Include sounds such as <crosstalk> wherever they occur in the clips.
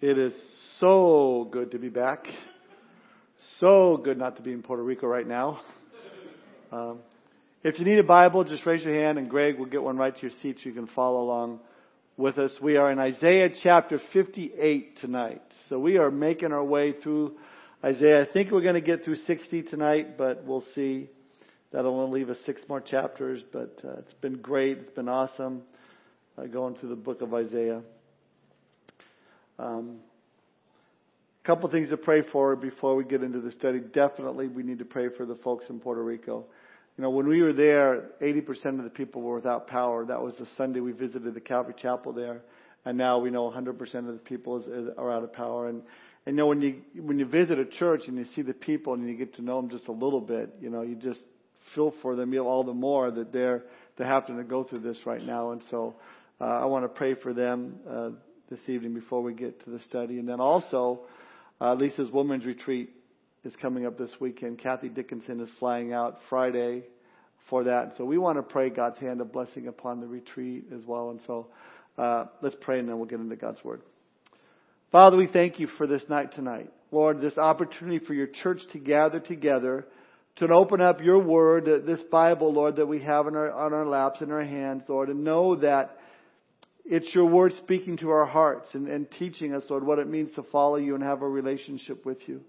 It is so good to be back. So good not to be in Puerto Rico right now. Um, if you need a Bible, just raise your hand and Greg will get one right to your seat so you can follow along with us. We are in Isaiah chapter 58 tonight. So we are making our way through Isaiah. I think we're going to get through 60 tonight, but we'll see. That'll only leave us six more chapters, but uh, it's been great. It's been awesome uh, going through the book of Isaiah. Um, a couple things to pray for before we get into the study. Definitely, we need to pray for the folks in Puerto Rico. You know, when we were there, 80% of the people were without power. That was the Sunday we visited the Calvary Chapel there, and now we know 100% of the people is, is, are out of power. And and you know, when you when you visit a church and you see the people and you get to know them just a little bit, you know, you just feel for them you know, all the more that they're they're having to go through this right now. And so, uh, I want to pray for them. Uh, this evening before we get to the study. And then also, uh, Lisa's Women's Retreat is coming up this weekend. Kathy Dickinson is flying out Friday for that. So we want to pray God's hand of blessing upon the retreat as well. And so uh, let's pray and then we'll get into God's Word. Father, we thank you for this night tonight. Lord, this opportunity for your church to gather together to open up your word, this Bible, Lord, that we have in our, on our laps, in our hands, Lord, and know that it's your word speaking to our hearts and, and teaching us, Lord, what it means to follow you and have a relationship with you.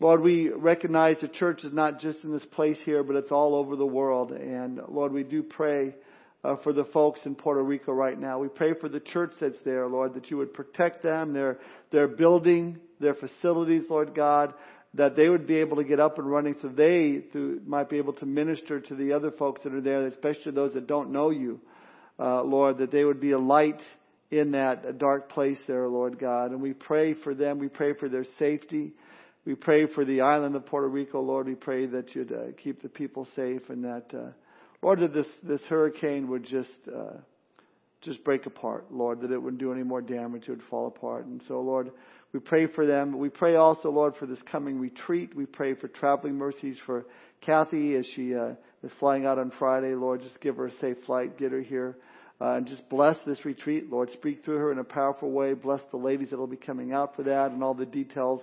Lord, we recognize the church is not just in this place here, but it's all over the world. And Lord, we do pray uh, for the folks in Puerto Rico right now. We pray for the church that's there, Lord, that you would protect them, their, their building, their facilities, Lord God, that they would be able to get up and running so they through, might be able to minister to the other folks that are there, especially those that don't know you uh, Lord, that they would be a light in that dark place there, Lord God. And we pray for them. We pray for their safety. We pray for the island of Puerto Rico, Lord. We pray that you'd uh, keep the people safe and that, uh, Lord, that this, this hurricane would just, uh, just break apart, Lord, that it wouldn't do any more damage, it would fall apart. And so, Lord, we pray for them. We pray also, Lord, for this coming retreat. We pray for traveling mercies for Kathy as she uh, is flying out on Friday. Lord, just give her a safe flight, get her here. Uh, and just bless this retreat. Lord, speak through her in a powerful way. Bless the ladies that will be coming out for that and all the details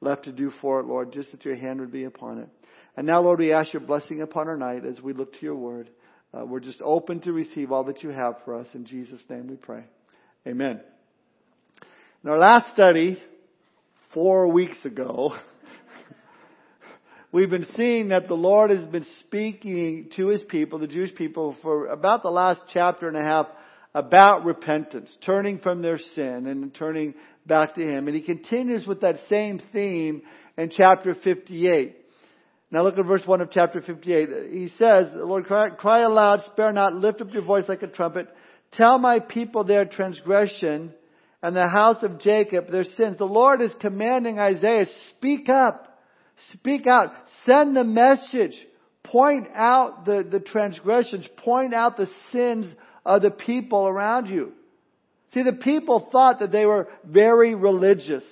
left to do for it, Lord, just that your hand would be upon it. And now, Lord, we ask your blessing upon our night as we look to your word. Uh, we're just open to receive all that you have for us. In Jesus' name we pray. Amen. In our last study, four weeks ago, <laughs> we've been seeing that the Lord has been speaking to His people, the Jewish people, for about the last chapter and a half about repentance, turning from their sin and turning back to Him. And He continues with that same theme in chapter 58. Now look at verse 1 of chapter 58. He says, The Lord, cry, cry aloud, spare not, lift up your voice like a trumpet. Tell my people their transgression and the house of Jacob their sins. The Lord is commanding Isaiah, speak up. Speak out. Send the message. Point out the, the transgressions. Point out the sins of the people around you. See, the people thought that they were very religious.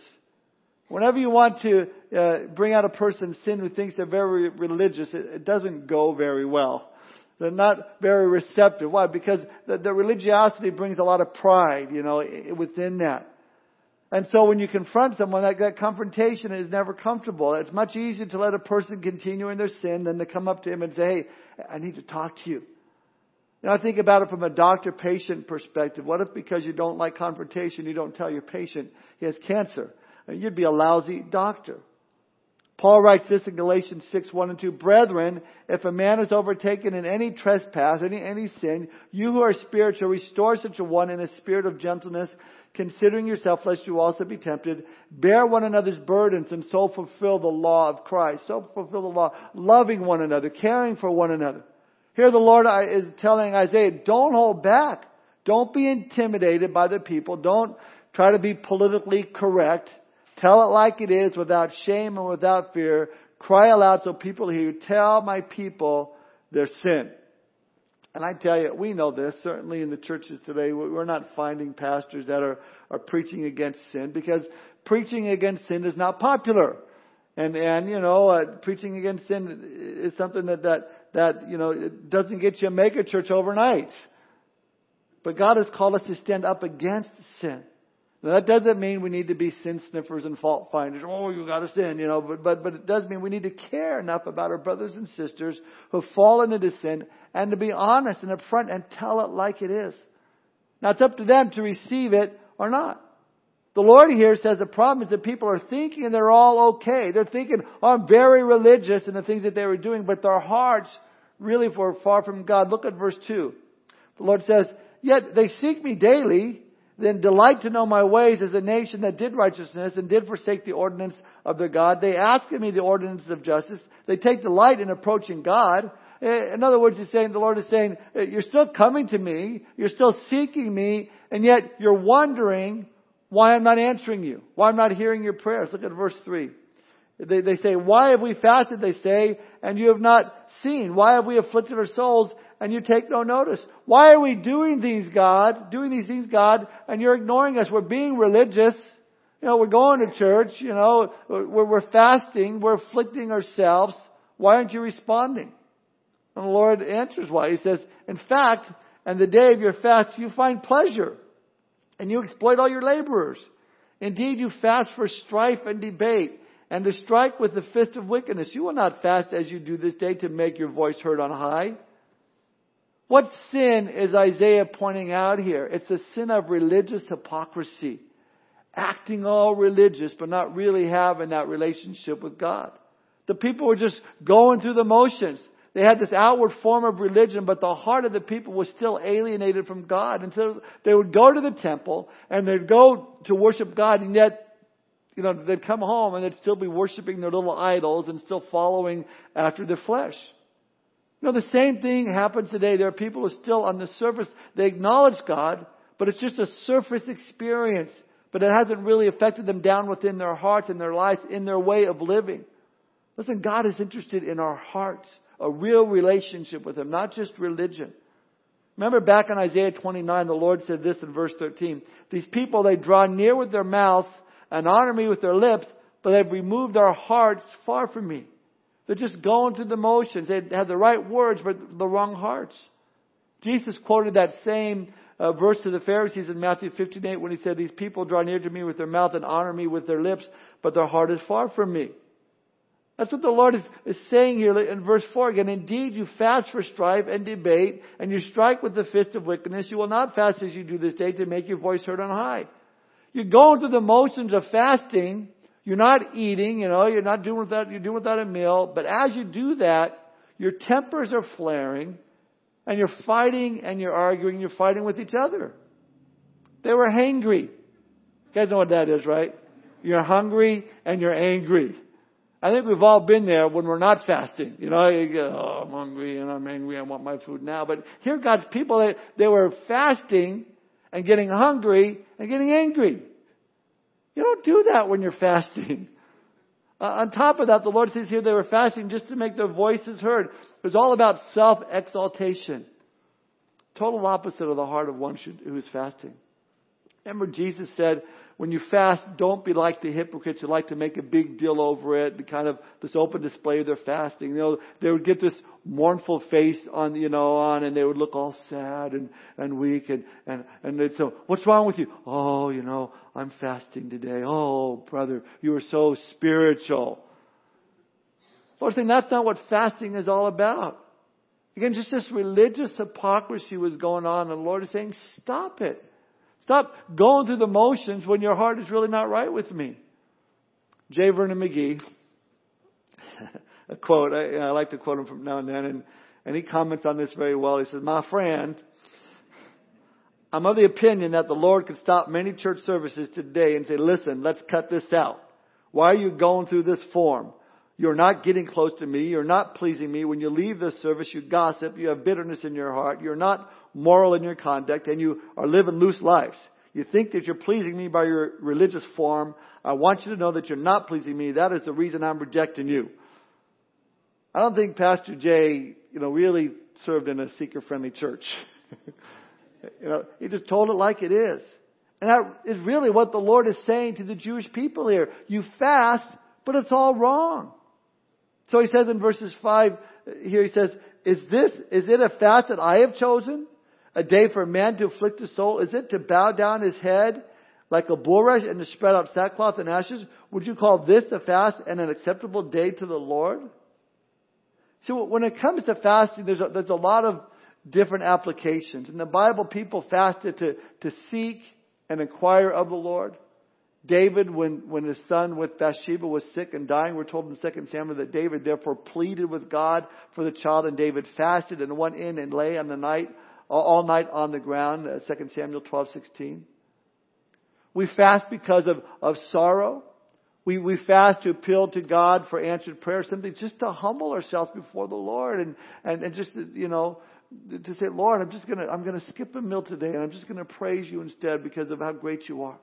Whenever you want to uh, bring out a person's sin who thinks they're very religious, it, it, doesn't go very well. They're not very receptive. Why? Because the, the religiosity brings a lot of pride, you know, within that. And so when you confront someone, that, that confrontation is never comfortable. It's much easier to let a person continue in their sin than to come up to him and say, hey, I need to talk to you. Now I think about it from a doctor-patient perspective. What if because you don't like confrontation, you don't tell your patient he has cancer? You'd be a lousy doctor. Paul writes this in Galatians 6, 1 and 2. Brethren, if a man is overtaken in any trespass, any, any sin, you who are spiritual, restore such a one in a spirit of gentleness, considering yourself lest you also be tempted. Bear one another's burdens and so fulfill the law of Christ. So fulfill the law, loving one another, caring for one another. Here the Lord uh, is telling Isaiah, don't hold back. Don't be intimidated by the people. Don't try to be politically correct. Tell it like it is without shame and without fear. Cry aloud so people hear. Tell my people their sin. And I tell you, we know this, certainly in the churches today, we're not finding pastors that are, are preaching against sin because preaching against sin is not popular. And, and, you know, uh, preaching against sin is something that, that, that, you know, it doesn't get you a mega church overnight. But God has called us to stand up against sin. Now, that doesn't mean we need to be sin sniffers and fault finders. Oh, you got to sin, you know. But, but but it does mean we need to care enough about our brothers and sisters who have fallen into sin, and to be honest and upfront and tell it like it is. Now it's up to them to receive it or not. The Lord here says the problem is that people are thinking they're all okay. They're thinking, oh, I'm very religious in the things that they were doing, but their hearts really were far from God. Look at verse 2. The Lord says, Yet they seek me daily, then delight to know my ways as a nation that did righteousness and did forsake the ordinance of their God. They ask of me the ordinances of justice. They take delight in approaching God. Eh, in other words, he's saying, the Lord is saying, eh, you're still coming to me, you're still seeking me, and yet you're wondering why I'm not answering you, why I'm not hearing your prayers. Look at verse 3. They, they say, why have we fasted, they say, and you have not seen? Why have we afflicted our souls and you take no notice? Why are we doing these, God, doing these things, God, and you're ignoring us? We're being religious. You know, we're going to church, you know, we're, we're fasting, we're afflicting ourselves. Why aren't you responding? And the Lord answers why. He says, in fact, and the day of your fast, you find pleasure and you exploit all your laborers. Indeed, you fast for strife and debate and to strike with the fist of wickedness. You will not fast as you do this day to make your voice heard on high. What sin is Isaiah pointing out here? It's a sin of religious hypocrisy. Acting all religious, but not really having that relationship with God. The people were just going through the motions. They had this outward form of religion, but the heart of the people was still alienated from God. And so they would go to the temple and they'd go to worship God, and yet, you know, they'd come home and they'd still be worshiping their little idols and still following after the flesh. You know, the same thing happens today. There are people who still on the surface, they acknowledge God, but it's just a surface experience. But it hasn't really affected them down within their hearts and their lives, in their way of living. Listen, God is interested in our hearts a real relationship with Him, not just religion. Remember back in Isaiah 29, the Lord said this in verse 13. These people, they draw near with their mouths and honor me with their lips, but they've removed their hearts far from me. They're just going through the motions. They have the right words, but the wrong hearts. Jesus quoted that same uh, verse to the Pharisees in Matthew 15:8 when he said, "These people draw near to me with their mouth and honor me with their lips, but their heart is far from me." That's what the Lord is, is saying here in verse 4 again. Indeed, you fast for strife and debate, and you strike with the fist of wickedness. You will not fast as you do this day to make your voice heard on high. You're going through the motions of fasting. You're not eating, you know, you're not doing without, you're doing without a meal. But as you do that, your tempers are flaring, and you're fighting and you're arguing, you're fighting with each other. They were hangry. You guys know what that is, right? You're hungry and you're angry. I think we've all been there when we're not fasting. You know, you go, oh, I'm hungry and I'm angry. I want my food now. But here God's people, they, they were fasting and getting hungry and getting angry. You don't do that when you're <laughs> fasting. Uh, on top of that, the Lord says here they were fasting just to make their voices heard. It was all about self-exaltation. Total opposite of the heart of one who is fasting. Remember Jesus said, when you fast, don't be like the hypocrites who like to make a big deal over it, kind of this open display of their fasting. You know, they would get this mournful face on, you know, on, and they would look all sad and, and weak, and, and, and they'd say, what's wrong with you? Oh, you know, I'm fasting today. Oh, brother, you are so spiritual. Lord saying that's not what fasting is all about. Again, just this religious hypocrisy was going on, and the Lord is saying, stop it. Stop going through the motions when your heart is really not right with me. J. Vernon McGee, <laughs> a quote, I, I like to quote him from now and then, and, and he comments on this very well. He says, My friend, I'm of the opinion that the Lord could stop many church services today and say, listen, let's cut this out. Why are you going through this form? You're not getting close to me. You're not pleasing me. When you leave this service, you gossip. You have bitterness in your heart. You're not moral in your conduct and you are living loose lives. You think that you're pleasing me by your religious form. I want you to know that you're not pleasing me. That is the reason I'm rejecting you. I don't think Pastor Jay, you know, really served in a seeker-friendly church. <laughs> you know, he just told it like it is. And that is really what the Lord is saying to the Jewish people here. You fast, but it's all wrong. So he says in verses 5, here he says, is this, is it a fast that I have chosen? a day for a man to afflict his soul? Is it to bow down his head like a bulrush and to spread out sackcloth and ashes? Would you call this a fast and an acceptable day to the Lord? So when it comes to fasting, there's a, there's a lot of different applications. In the Bible, people fasted to, to seek and inquire of the Lord. David, when, when his son with Bathsheba was sick and dying, we're told in 2 Samuel that David therefore pleaded with God for the child and David fasted and went in and lay on the night, all night on the ground, 2 uh, Samuel 12, 16. We fast because of, of sorrow. We, we fast to appeal to God for answered prayer, simply just to humble ourselves before the Lord and, and, and just, you know, to say, Lord, I'm just gonna, I'm gonna skip a meal today and I'm just gonna praise you instead because of how great you are.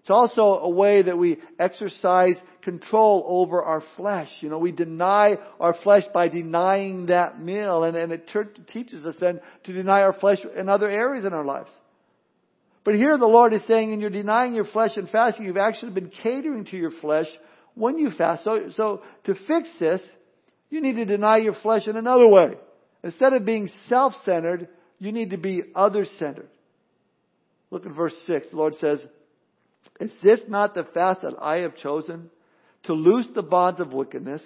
It's also a way that we exercise control over our flesh. You know, we deny our flesh by denying that meal and, and it teaches us then to deny our flesh in other areas in our lives. But here the Lord is saying, and you're denying your flesh and fasting, you've actually been catering to your flesh when you fast. So, so to fix this, you need to deny your flesh in another way. Instead of being self-centered, you need to be other-centered. Look at verse 6. The Lord says, Is this not the fast that I have chosen? To loose the bonds of wickedness,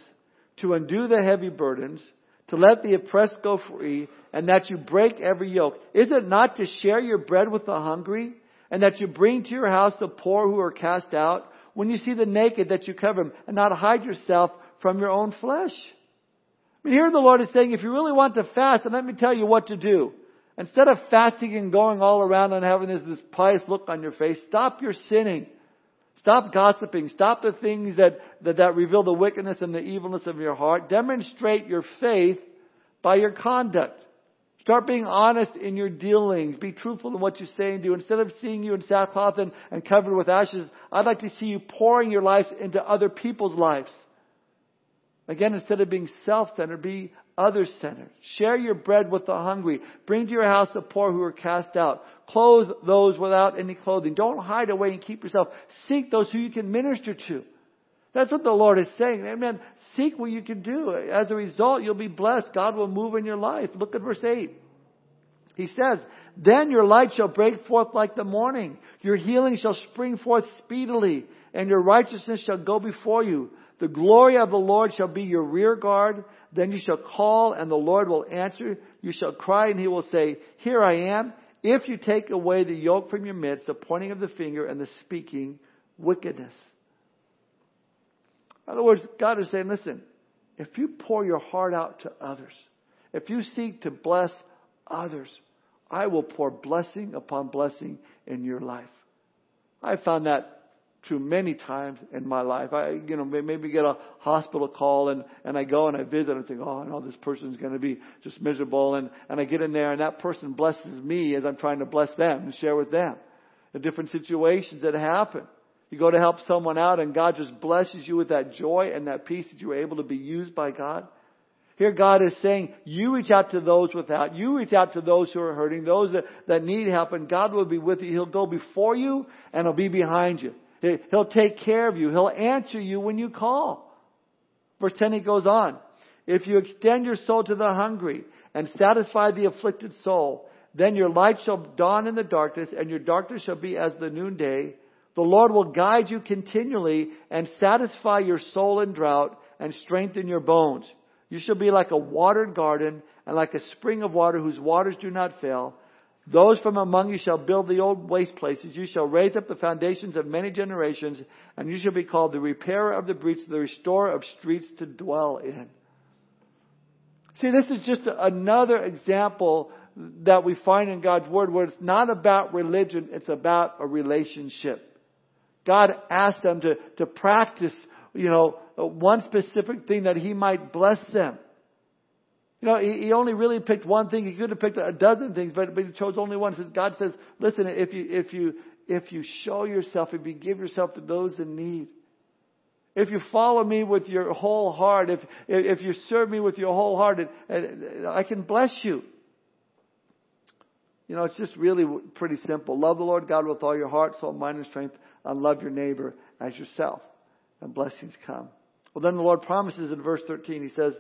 to undo the heavy burdens, to let the oppressed go free, and that you break every yoke. Is it not to share your bread with the hungry, and that you bring to your house the poor who are cast out? When you see the naked, that you cover them, and not hide yourself from your own flesh? I mean, here the Lord is saying, if you really want to fast, and let me tell you what to do. Instead of fasting and going all around and having this, this pious look on your face, stop your sinning. Stop gossiping. Stop the things that, that, that reveal the wickedness and the evilness of your heart. Demonstrate your faith by your conduct. Start being honest in your dealings. Be truthful in what you say and do. Instead of seeing you in sackcloth and, and covered with ashes, I'd like to see you pouring your lives into other people's lives. Again, instead of being self-centered, be other-centered. Share your bread with the hungry. Bring to your house the poor who are cast out. Clothe those without any clothing. Don't hide away and keep yourself. Seek those who you can minister to. That's what the Lord is saying. Amen. Seek what you can do. As a result, you'll be blessed. God will move in your life. Look at verse 8. He says, Then your light shall break forth like the morning. Your healing shall spring forth speedily, and your righteousness shall go before you. The glory of the Lord shall be your rear guard. Then you shall call and the Lord will answer. You shall cry and he will say, Here I am. If you take away the yoke from your midst, the pointing of the finger and the speaking wickedness. In other words, God is saying, listen, if you pour your heart out to others, if you seek to bless others, I will pour blessing upon blessing in your life. I found that true many times in my life. I, you know, maybe get a hospital call and, and I go and I visit and think, oh, I know this person's going to be just miserable. And, and I get in there and that person blesses me as I'm trying to bless them and share with them the different situations that happen. You go to help someone out and God just blesses you with that joy and that peace that you are able to be used by God. Here God is saying, you reach out to those without, you reach out to those who are hurting, those that, that need help, and God will be with you. He'll go before you and He'll be behind you. He'll take care of you. He'll answer you when you call. Verse 10 he goes on. If you extend your soul to the hungry and satisfy the afflicted soul, then your light shall dawn in the darkness and your darkness shall be as the noonday. The Lord will guide you continually and satisfy your soul in drought and strengthen your bones. You shall be like a watered garden and like a spring of water whose waters do not fail. Those from among you shall build the old waste places. You shall raise up the foundations of many generations, and you shall be called the repairer of the breach, the restorer of streets to dwell in. See, this is just another example that we find in God's Word where it's not about religion, it's about a relationship. God asked them to, to practice, you know, one specific thing that He might bless them. You know, he, he only really picked one thing. He could have picked a dozen things, but, but he chose only one. Says God says, listen, if you if you if you show yourself, if you give yourself to those in need, if you follow me with your whole heart, if if you serve me with your whole heart, I can bless you. You know, it's just really pretty simple. Love the Lord God with all your heart, soul, mind, and strength, and love your neighbor as yourself. And blessings come. Well, then the Lord promises in verse 13, He says,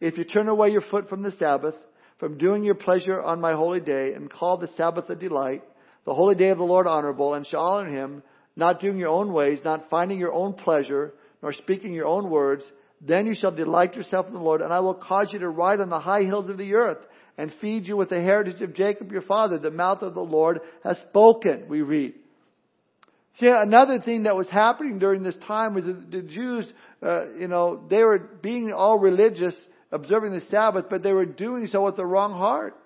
if you turn away your foot from the Sabbath, from doing your pleasure on my holy day, and call the Sabbath a delight, the holy day of the Lord honorable, and shall honor him, not doing your own ways, not finding your own pleasure, nor speaking your own words, then you shall delight yourself in the Lord, and I will cause you to ride on the high hills of the earth, and feed you with the heritage of Jacob your father. The mouth of the Lord has spoken, we read. See, another thing that was happening during this time was the Jews, uh, you know, they were being all religious, observing the Sabbath, but they were doing so with the wrong heart.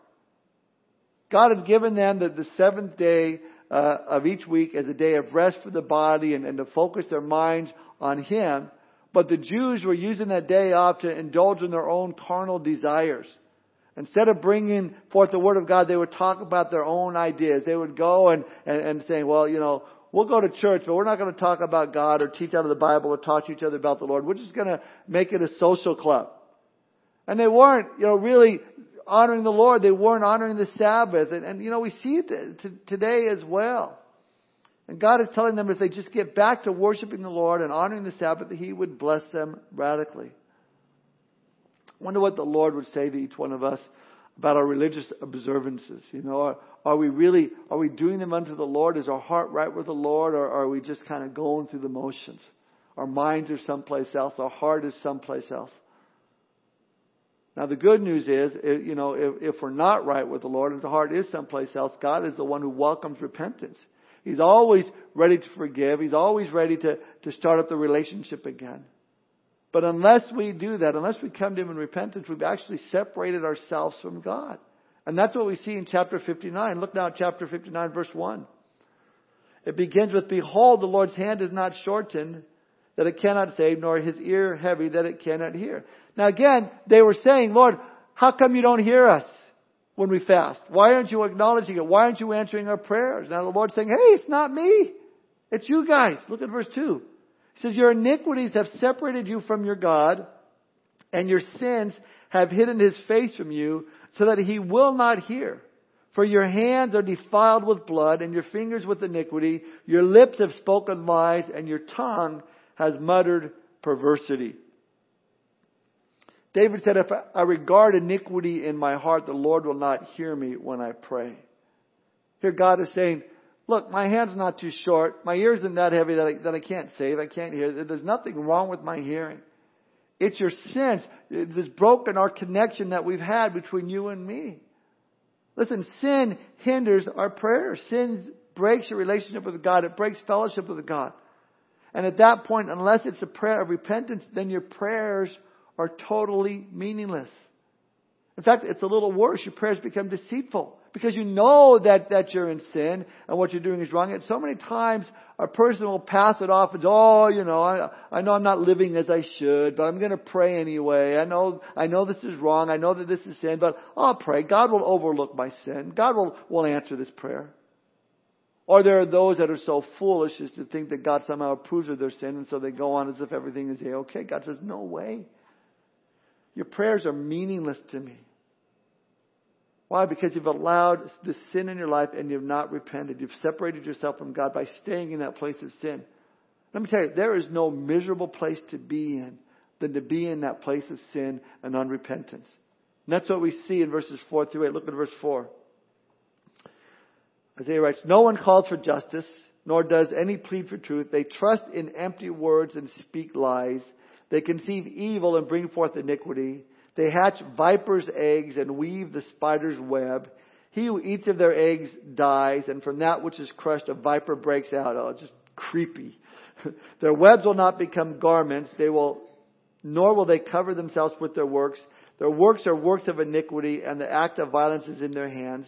God had given them the, the seventh day uh, of each week as a day of rest for the body and, and to focus their minds on Him. But the Jews were using that day off to indulge in their own carnal desires. Instead of bringing forth the Word of God, they would talk about their own ideas. They would go and, and, and well, you know, we'll go to church, but we're not going to talk about God or teach out of the Bible or talk to each other about the Lord. We're just going to make it a social club. And they weren't, you know, really honoring the Lord. They weren't honoring the Sabbath. And, and you know, we see it t- today as well. And God is telling them if they just get back to worshiping the Lord and honoring the Sabbath, He would bless them radically. I wonder what the Lord would say to each one of us about our religious observances. You know, are, are we really, are we doing them unto the Lord? Is our heart right with the Lord or are we just kind of going through the motions? Our minds are someplace else. Our heart is someplace else. Now the good news is, you know, if, if we're not right with the Lord and the heart is someplace else, God is the one who welcomes repentance. He's always ready to forgive. He's always ready to, to start up the relationship again. But unless we do that, unless we come to Him in repentance, we've actually separated ourselves from God. And that's what we see in chapter 59. Look now at chapter 59 verse 1. It begins with, Behold, the Lord's hand is not shortened that it cannot save, nor his ear heavy that it cannot hear. Now again, they were saying, Lord, how come you don't hear us when we fast? Why aren't you acknowledging it? Why aren't you answering our prayers? Now the Lord's saying, hey, it's not me. It's you guys. Look at verse 2. He says, your iniquities have separated you from your God, and your sins have hidden his face from you, so that he will not hear. For your hands are defiled with blood, and your fingers with iniquity. Your lips have spoken lies, and your tongue has muttered perversity. David said, If I regard iniquity in my heart, the Lord will not hear me when I pray. Here God is saying, Look, my hand's not too short. My ears aren't that heavy that I, that I can't save. I can't hear. There's nothing wrong with my hearing. It's your sense. It has broken our connection that we've had between you and me. Listen, sin hinders our prayer. Sin breaks your relationship with God. It breaks fellowship with God. And at that point, unless it's a prayer of repentance, then your prayers are totally meaningless. In fact, it's a little worse. Your prayers become deceitful because you know that, that you're in sin and what you're doing is wrong. And so many times a person will pass it off as, oh, you know, I, I know I'm not living as I should, but I'm going to pray anyway. I know, I know this is wrong. I know that this is sin, but I'll pray. God will overlook my sin. God will, will answer this prayer. Or there are those that are so foolish as to think that God somehow approves of their sin, and so they go on as if everything is okay. God says, No way. Your prayers are meaningless to me. Why? Because you've allowed the sin in your life and you've not repented. You've separated yourself from God by staying in that place of sin. Let me tell you, there is no miserable place to be in than to be in that place of sin and unrepentance. And that's what we see in verses 4 through 8. Look at verse 4. Isaiah writes, No one calls for justice, nor does any plead for truth. They trust in empty words and speak lies. They conceive evil and bring forth iniquity. They hatch viper's eggs and weave the spider's web. He who eats of their eggs dies, and from that which is crushed a viper breaks out. Oh, just creepy. <laughs> their webs will not become garments. They will, nor will they cover themselves with their works. Their works are works of iniquity, and the act of violence is in their hands.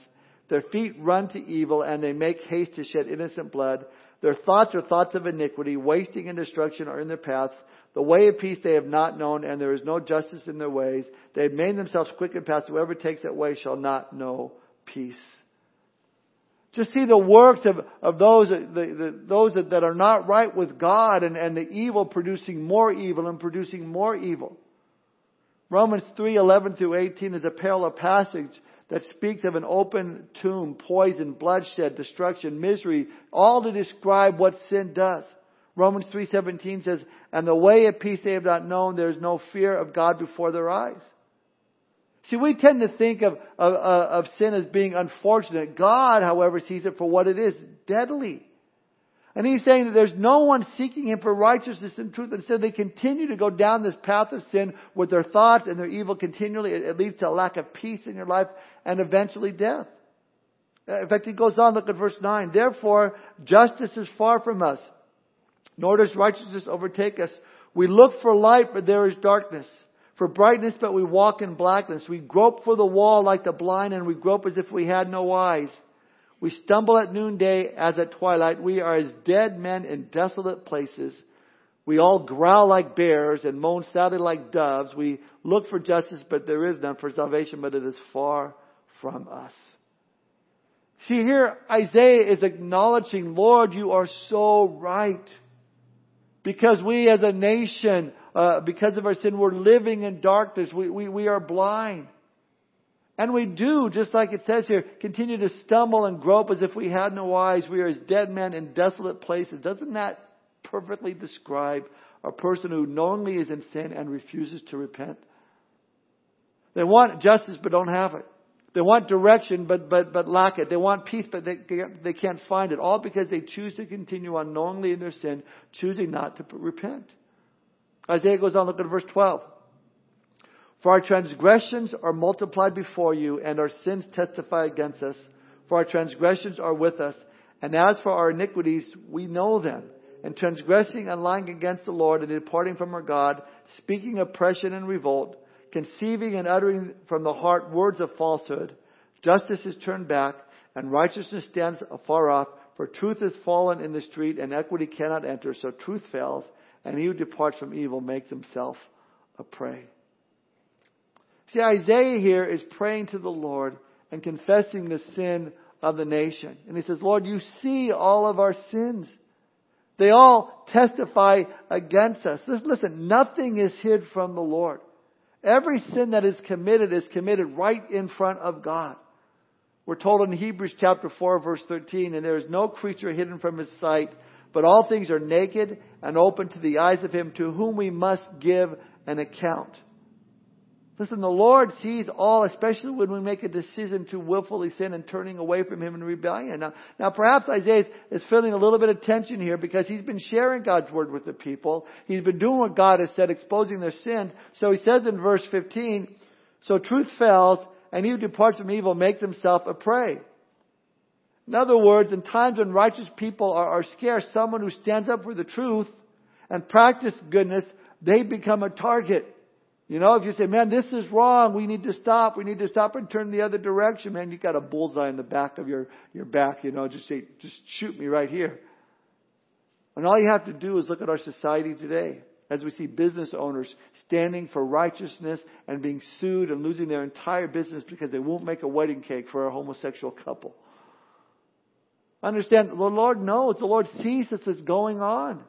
Their feet run to evil and they make haste to shed innocent blood. Their thoughts are thoughts of iniquity. Wasting and destruction are in their paths. The way of peace they have not known and there is no justice in their ways. They have made themselves quick and fast. Whoever takes that way shall not know peace. Just see the works of, of those, the, the, those that, that are not right with God and, and the evil producing more evil and producing more evil. Romans 3, 11 through 18 is a parallel passage that speaks of an open tomb, poison, bloodshed, destruction, misery, all to describe what sin does. Romans 3:17 says, "And the way of peace they have not known, there is no fear of God before their eyes." See, we tend to think of, of, of sin as being unfortunate. God, however, sees it for what it is, deadly. And he's saying that there's no one seeking him for righteousness and truth. Instead, they continue to go down this path of sin with their thoughts and their evil continually. It, it leads to a lack of peace in your life and eventually death. In fact, he goes on, look at verse 9. Therefore, justice is far from us, nor does righteousness overtake us. We look for light, but there is darkness for brightness, but we walk in blackness. We grope for the wall like the blind, and we grope as if we had no eyes. We stumble at noonday as at twilight. We are as dead men in desolate places. We all growl like bears and moan sadly like doves. We look for justice, but there is none, for salvation, but it is far from us. See here, Isaiah is acknowledging, Lord, you are so right. Because we as a nation uh, because of our sin, we're living in darkness. We, we, we are blind. And we do, just like it says here, continue to stumble and grope as if we had no eyes. We are as dead men in desolate places. Doesn't that perfectly describe a person who knowingly is in sin and refuses to repent? They want justice but don't have it. They want direction but, but, but lack it. They want peace but they, they can't find it. All because they choose to continue unknowingly in their sin, choosing not to repent. Isaiah goes on, look at verse 12. For our transgressions are multiplied before you, and our sins testify against us. For our transgressions are with us, and as for our iniquities, we know them. And transgressing and lying against the Lord, and departing from our God, speaking oppression and revolt, conceiving and uttering from the heart words of falsehood, justice is turned back, and righteousness stands afar off. For truth is fallen in the street, and equity cannot enter, so truth fails, and he who departs from evil makes himself a prey. See, Isaiah here is praying to the Lord and confessing the sin of the nation. And he says, Lord, you see all of our sins. They all testify against us. Listen, nothing is hid from the Lord. Every sin that is committed is committed right in front of God. We're told in Hebrews chapter 4 verse 13, and there is no creature hidden from his sight, but all things are naked and open to the eyes of him to whom we must give an account. Listen, the Lord sees all, especially when we make a decision to willfully sin and turning away from Him in rebellion. Now, now perhaps Isaiah is feeling a little bit of tension here because he's been sharing God's Word with the people. He's been doing what God has said, exposing their sin. So he says in verse 15, So truth fails, and he who departs from evil makes himself a prey. In other words, in times when righteous people are, are scarce, someone who stands up for the truth and practice goodness, they become a target. You know, if you say, man, this is wrong, we need to stop, we need to stop and turn the other direction, man, you got a bullseye in the back of your, your back, you know, just say, just shoot me right here. And all you have to do is look at our society today as we see business owners standing for righteousness and being sued and losing their entire business because they won't make a wedding cake for a homosexual couple. Understand, the Lord knows, the Lord sees this is going on.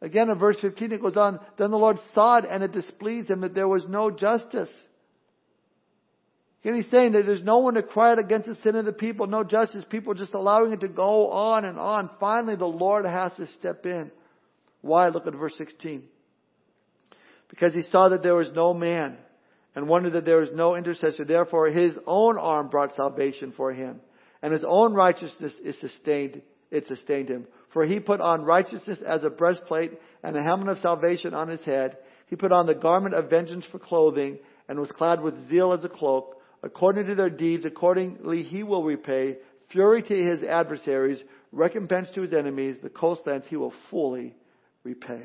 Again, in verse 15, it goes on, Then the Lord saw it and it displeased him that there was no justice. And he's saying that there's no one to cry out against the sin of the people, no justice. People just allowing it to go on and on. Finally, the Lord has to step in. Why? Look at verse 16. Because he saw that there was no man and wondered that there was no intercessor. Therefore, his own arm brought salvation for him and his own righteousness is sustained, it sustained him. For he put on righteousness as a breastplate and a helmet of salvation on his head. He put on the garment of vengeance for clothing and was clad with zeal as a cloak. According to their deeds, accordingly he will repay fury to his adversaries, recompense to his enemies, the coastlands he will fully repay.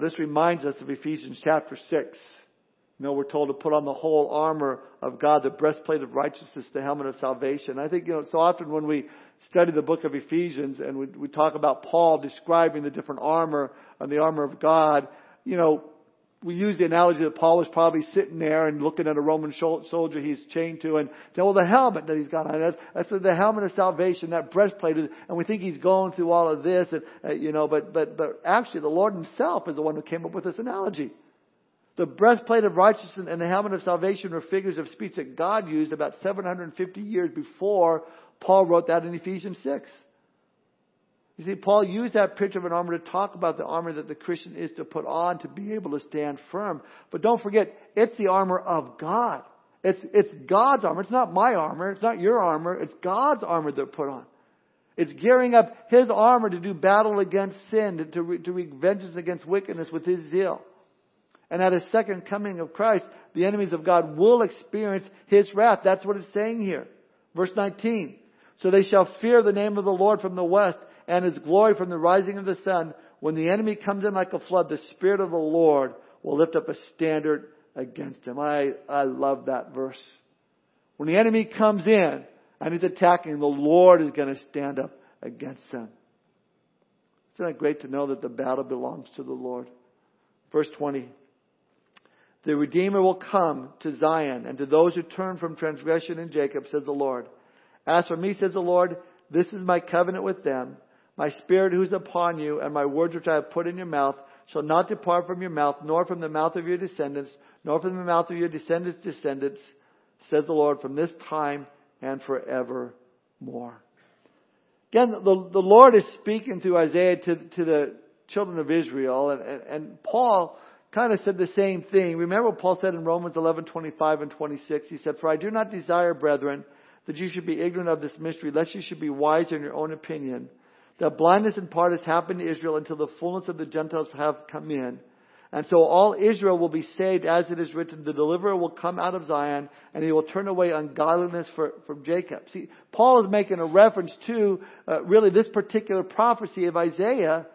This reminds us of Ephesians chapter 6. You know, we're told to put on the whole armor of God, the breastplate of righteousness, the helmet of salvation. I think, you know, so often when we study the book of Ephesians and we, we talk about Paul describing the different armor and the armor of God, you know, we use the analogy that Paul was probably sitting there and looking at a Roman soldier he's chained to and saying, well, the helmet that he's got on, that's, that's the helmet of salvation, that breastplate, and we think he's going through all of this, and, uh, you know, but, but, but actually the Lord himself is the one who came up with this analogy. The breastplate of righteousness and the helmet of salvation were figures of speech that God used about 750 years before Paul wrote that in Ephesians 6. You see, Paul used that picture of an armor to talk about the armor that the Christian is to put on to be able to stand firm. But don't forget, it's the armor of God. It's, it's God's armor. It's not my armor. It's not your armor. It's God's armor that put on. It's gearing up His armor to do battle against sin, to, to, to wreak vengeance against wickedness with His zeal. And at His second coming of Christ, the enemies of God will experience His wrath. That's what it's saying here. Verse 19. So they shall fear the name of the Lord from the west and His glory from the rising of the sun. When the enemy comes in like a flood, the Spirit of the Lord will lift up a standard against him. I, I love that verse. When the enemy comes in and he's attacking, the Lord is going to stand up against them. Isn't it great to know that the battle belongs to the Lord? Verse 20. The Redeemer will come to Zion and to those who turn from transgression in Jacob, says the Lord. As for me, says the Lord, this is my covenant with them. My spirit who is upon you and my words which I have put in your mouth shall not depart from your mouth, nor from the mouth of your descendants, nor from the mouth of your descendants' descendants, says the Lord, from this time and forevermore. Again, the, the Lord is speaking through Isaiah to, to the children of Israel, and, and, and Paul kind of said the same thing. Remember what Paul said in Romans 11, 25 and 26? He said, For I do not desire, brethren, that you should be ignorant of this mystery, lest you should be wise in your own opinion. That blindness in part has happened to Israel until the fullness of the Gentiles have come in. And so all Israel will be saved as it is written, the deliverer will come out of Zion and he will turn away ungodliness for, from Jacob. See, Paul is making a reference to uh, really this particular prophecy of Isaiah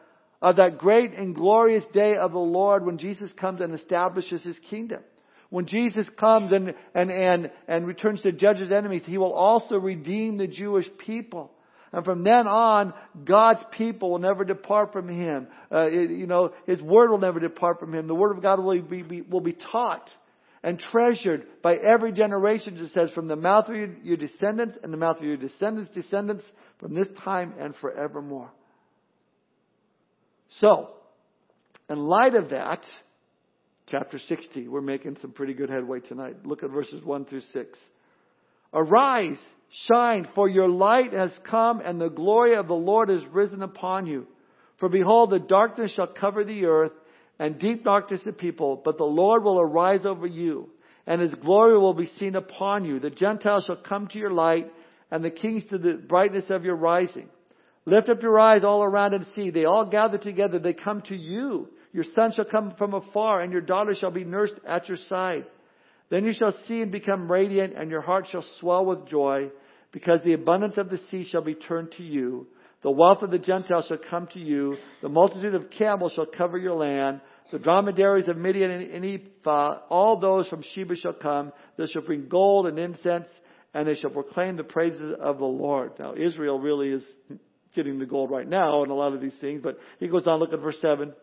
of that great and glorious day of the Lord when Jesus comes and establishes his kingdom. When Jesus comes and, and, and, and returns to judge his enemies, he will also redeem the Jewish people. And from then on, God's people will never depart from Him. Uh, it, you know, His Word will never depart from Him. The Word of God will be, be, will be taught and treasured by every generation, it says, from the mouth of your, your descendants and the mouth of your descendants' descendants from this time and forevermore. So, in light of that, chapter 60, we're making some pretty good headway tonight. Look at verses 1 through 6. Arise, shine, for your light has come and the glory of the Lord is risen upon you. For behold, the darkness shall cover the earth and deep darkness the people, but the Lord will arise over you and his glory will be seen upon you. The Gentiles shall come to your light and the kings to the brightness of your rising. Lift up your eyes all around and see. They all gather together. They come to you. Your son shall come from afar and your daughter shall be nursed at your side. Then you shall see and become radiant, and your heart shall swell with joy, because the abundance of the sea shall be turned to you. The wealth of the Gentiles shall come to you. The multitude of camels shall cover your land. The dromedaries of Midian and Ephah, all those from Sheba shall come. They shall bring gold and incense, and they shall proclaim the praises of the Lord. Now, Israel really is getting the gold right now and a lot of these things, but he goes on, look at verse 7.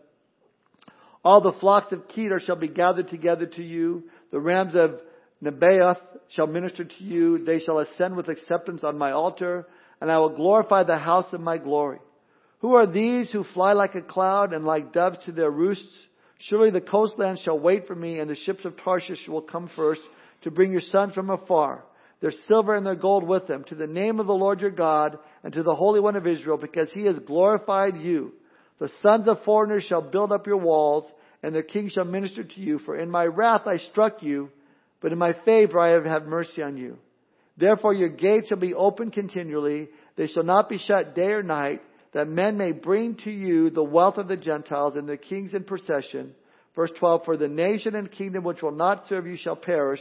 All the flocks of Kedar shall be gathered together to you. The rams of Nebaioth shall minister to you. They shall ascend with acceptance on my altar, and I will glorify the house of my glory. Who are these who fly like a cloud and like doves to their roosts? Surely the coastland shall wait for me, and the ships of Tarshish will come first to bring your sons from afar, their silver and their gold with them, to the name of the Lord your God, and to the Holy One of Israel, because he has glorified you. The sons of foreigners shall build up your walls, and their kings shall minister to you. For in my wrath I struck you, but in my favor I have had mercy on you. Therefore your gates shall be open continually. They shall not be shut day or night, that men may bring to you the wealth of the Gentiles and the kings in procession. Verse 12, For the nation and kingdom which will not serve you shall perish,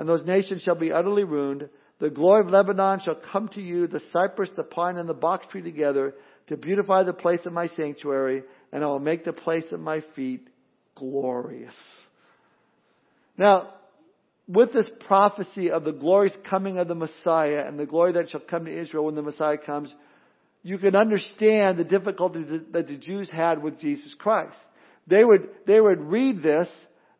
and those nations shall be utterly ruined. The glory of Lebanon shall come to you, the cypress, the pine, and the box tree together, to beautify the place of my sanctuary, and I will make the place of my feet glorious. Now, with this prophecy of the glorious coming of the Messiah and the glory that shall come to Israel when the Messiah comes, you can understand the difficulties that the Jews had with Jesus Christ. They would, they would read this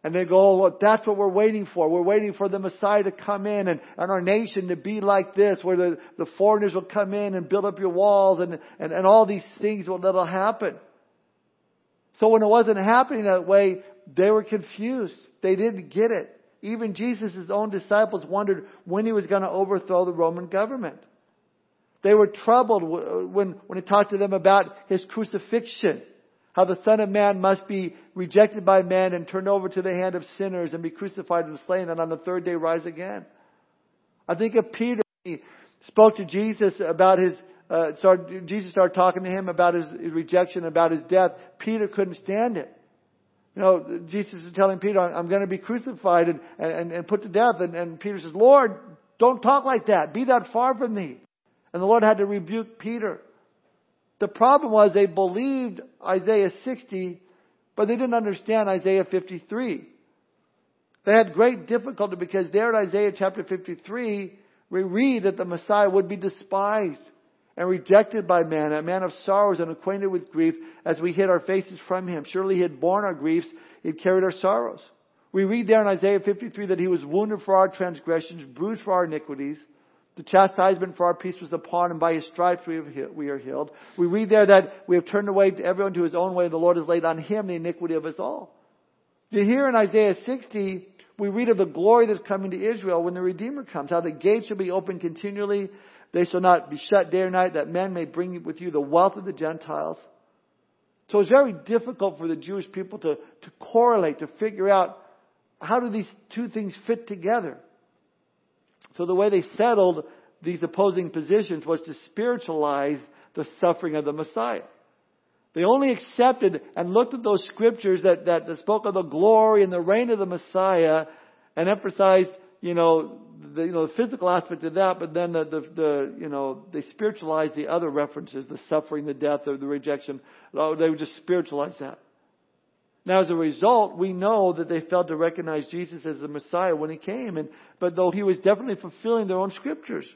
and they go, oh, that's what we're waiting for. We're waiting for the Messiah to come in and, and our nation to be like this, where the, the foreigners will come in and build up your walls and, and, and all these things will, that'll happen. So when it wasn't happening that way, they were confused. They didn't get it. Even Jesus' own disciples wondered when he was going to overthrow the Roman government. They were troubled when, when he talked to them about his crucifixion. How the Son of Man must be rejected by men and turned over to the hand of sinners and be crucified and slain and on the third day rise again. I think of Peter, he spoke to Jesus about his, uh, started, Jesus started talking to him about his, his rejection, about his death. Peter couldn't stand it. You know, Jesus is telling Peter, I'm going to be crucified and, and, and put to death. And, and Peter says, Lord, don't talk like that. Be that far from me. And the Lord had to rebuke Peter. The problem was they believed Isaiah 60, but they didn't understand Isaiah 53. They had great difficulty because there in Isaiah chapter 53, we read that the Messiah would be despised and rejected by man, a man of sorrows and acquainted with grief, as we hid our faces from him. Surely he had borne our griefs, he had carried our sorrows. We read there in Isaiah 53 that he was wounded for our transgressions, bruised for our iniquities. The chastisement for our peace was upon him. By his stripes we, have, we are healed. We read there that we have turned away everyone to his own way. and The Lord has laid on him the iniquity of us all. You hear in Isaiah 60, we read of the glory that's coming to Israel when the Redeemer comes. How the gates shall be open continually. They shall not be shut day or night that men may bring with you the wealth of the Gentiles. So it's very difficult for the Jewish people to, to correlate, to figure out how do these two things fit together. So the way they settled these opposing positions was to spiritualize the suffering of the Messiah. They only accepted and looked at those scriptures that, that, spoke of the glory and the reign of the Messiah and emphasized, you know, the, you know, the physical aspect of that, but then the, the, the, you know, they spiritualized the other references, the suffering, the death, or the rejection. Oh, they would just spiritualize that. Now, as a result, we know that they failed to recognize Jesus as the Messiah when he came, and, but though he was definitely fulfilling their own scriptures.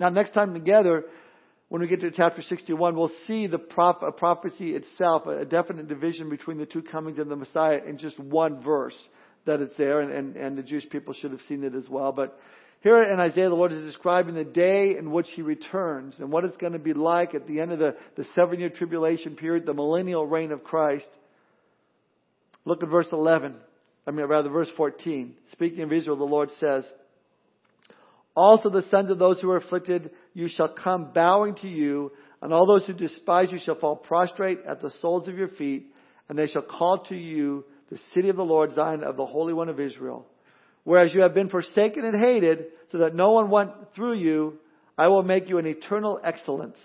Now, next time together, when we get to chapter 61, we'll see the prop, prophecy itself, a definite division between the two comings of the Messiah in just one verse that it's there, and, and, and the Jewish people should have seen it as well. But here in Isaiah, the Lord is describing the day in which He returns and what it's going to be like at the end of the, the seven year tribulation period, the millennial reign of Christ. Look at verse 11. I mean, rather, verse 14. Speaking of Israel, the Lord says, Also the sons of those who are afflicted, you shall come bowing to you, and all those who despise you shall fall prostrate at the soles of your feet, and they shall call to you the city of the Lord, Zion of the Holy One of Israel. Whereas you have been forsaken and hated, so that no one went through you, I will make you an eternal excellence,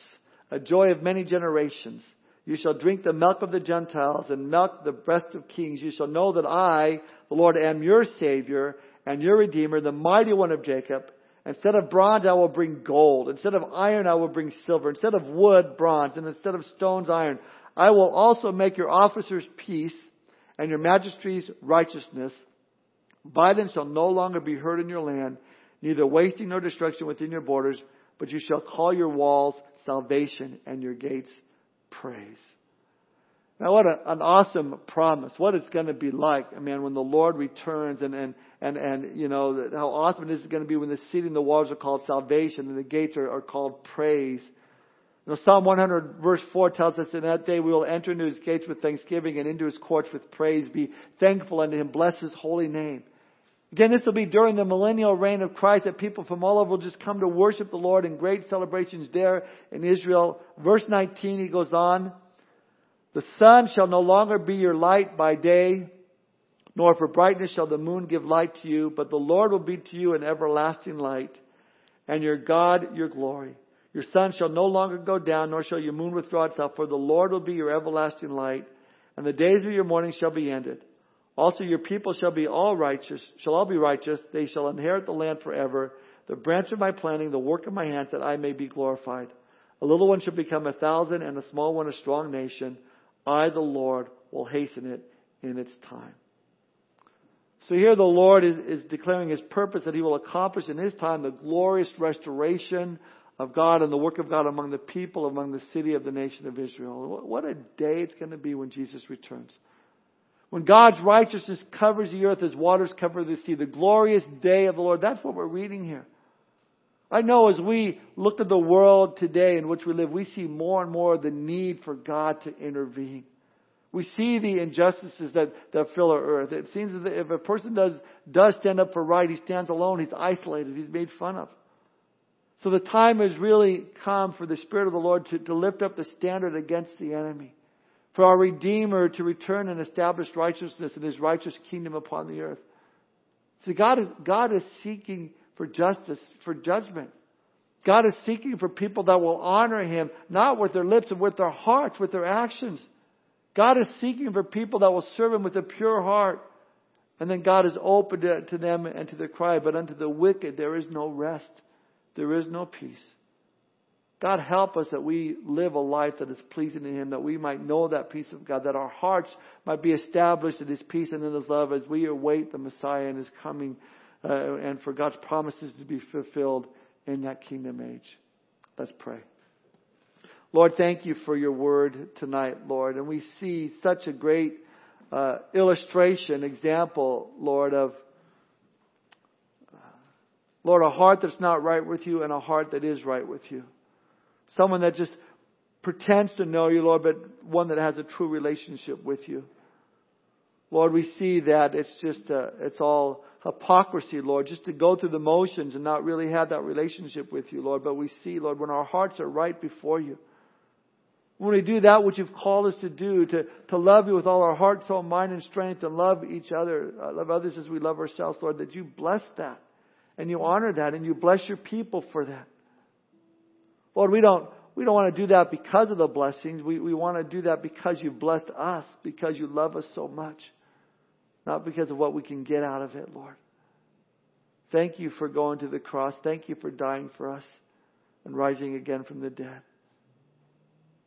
a joy of many generations. You shall drink the milk of the Gentiles and milk the breast of kings. You shall know that I, the Lord, am your Savior and your Redeemer, the mighty one of Jacob. Instead of bronze, I will bring gold. Instead of iron, I will bring silver. Instead of wood, bronze. And instead of stones, iron. I will also make your officers peace and your magistrates righteousness. Violence shall no longer be heard in your land, neither wasting nor destruction within your borders, but you shall call your walls salvation and your gates praise. Now, what a, an awesome promise. What it's going to be like, I mean, when the Lord returns and, and, and, and you know, how awesome it is going to be when the city and the walls are called salvation and the gates are, are called praise. You know, Psalm 100 verse 4 tells us in that day we will enter into his gates with thanksgiving and into his courts with praise. Be thankful unto him. Bless his holy name. Again, this will be during the millennial reign of Christ that people from all over will just come to worship the Lord in great celebrations there in Israel. Verse 19, he goes on, The sun shall no longer be your light by day, nor for brightness shall the moon give light to you, but the Lord will be to you an everlasting light, and your God your glory. Your sun shall no longer go down, nor shall your moon withdraw itself, for the Lord will be your everlasting light, and the days of your mourning shall be ended. Also your people shall be all righteous, shall all be righteous. They shall inherit the land forever. The branch of my planting, the work of my hands, that I may be glorified. A little one shall become a thousand, and a small one a strong nation. I, the Lord, will hasten it in its time. So here the Lord is, is declaring His purpose that He will accomplish in His time the glorious restoration of God and the work of God among the people, among the city of the nation of Israel. What a day it's going to be when Jesus returns. When God's righteousness covers the earth as waters cover the sea, the glorious day of the Lord. That's what we're reading here. I know as we look at the world today in which we live, we see more and more the need for God to intervene. We see the injustices that, that fill our earth. It seems that if a person does, does stand up for right, he stands alone, he's isolated, he's made fun of. So the time has really come for the Spirit of the Lord to, to lift up the standard against the enemy. For our Redeemer to return and establish righteousness and His righteous kingdom upon the earth. See, God is, God is seeking for justice, for judgment. God is seeking for people that will honor Him, not with their lips and with their hearts, with their actions. God is seeking for people that will serve Him with a pure heart. And then God is open to, to them and to their cry, but unto the wicked there is no rest. There is no peace. God help us that we live a life that is pleasing to Him, that we might know that peace of God, that our hearts might be established in His peace and in His love as we await the Messiah and His coming, uh, and for God's promises to be fulfilled in that kingdom age. Let's pray. Lord, thank you for your word tonight, Lord. And we see such a great uh, illustration, example, Lord, of uh, Lord, a heart that's not right with you and a heart that is right with you. Someone that just pretends to know you, Lord, but one that has a true relationship with you. Lord, we see that it's just, uh, it's all hypocrisy, Lord, just to go through the motions and not really have that relationship with you, Lord. But we see, Lord, when our hearts are right before you, when we do that which you've called us to do, to, to love you with all our heart, soul, mind, and strength, and love each other, uh, love others as we love ourselves, Lord, that you bless that, and you honor that, and you bless your people for that. Lord, we don't, we don't want to do that because of the blessings. We, we want to do that because you've blessed us, because you love us so much. Not because of what we can get out of it, Lord. Thank you for going to the cross. Thank you for dying for us and rising again from the dead.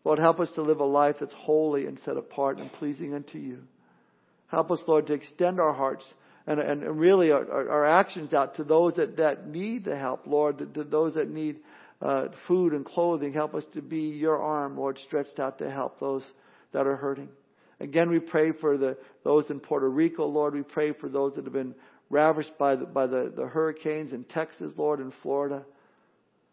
Lord, help us to live a life that's holy and set apart and pleasing unto you. Help us, Lord, to extend our hearts and, and, really our, our, actions out to those that, that need the help, Lord, to, to those that need uh, food and clothing. Help us to be your arm, Lord, stretched out to help those that are hurting. Again, we pray for the, those in Puerto Rico, Lord. We pray for those that have been ravished by the, by the, the hurricanes in Texas, Lord, and Florida.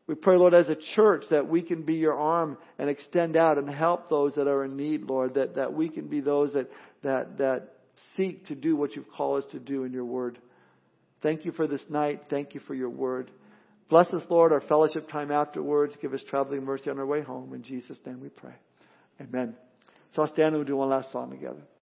We pray, Lord, as a church that we can be your arm and extend out and help those that are in need, Lord, that, that we can be those that, that, that seek to do what you've called us to do in your word. Thank you for this night. Thank you for your word. Bless us, Lord, our fellowship time afterwards. Give us traveling mercy on our way home. In Jesus' name we pray. Amen. So I'll stand and we'll do one last song together.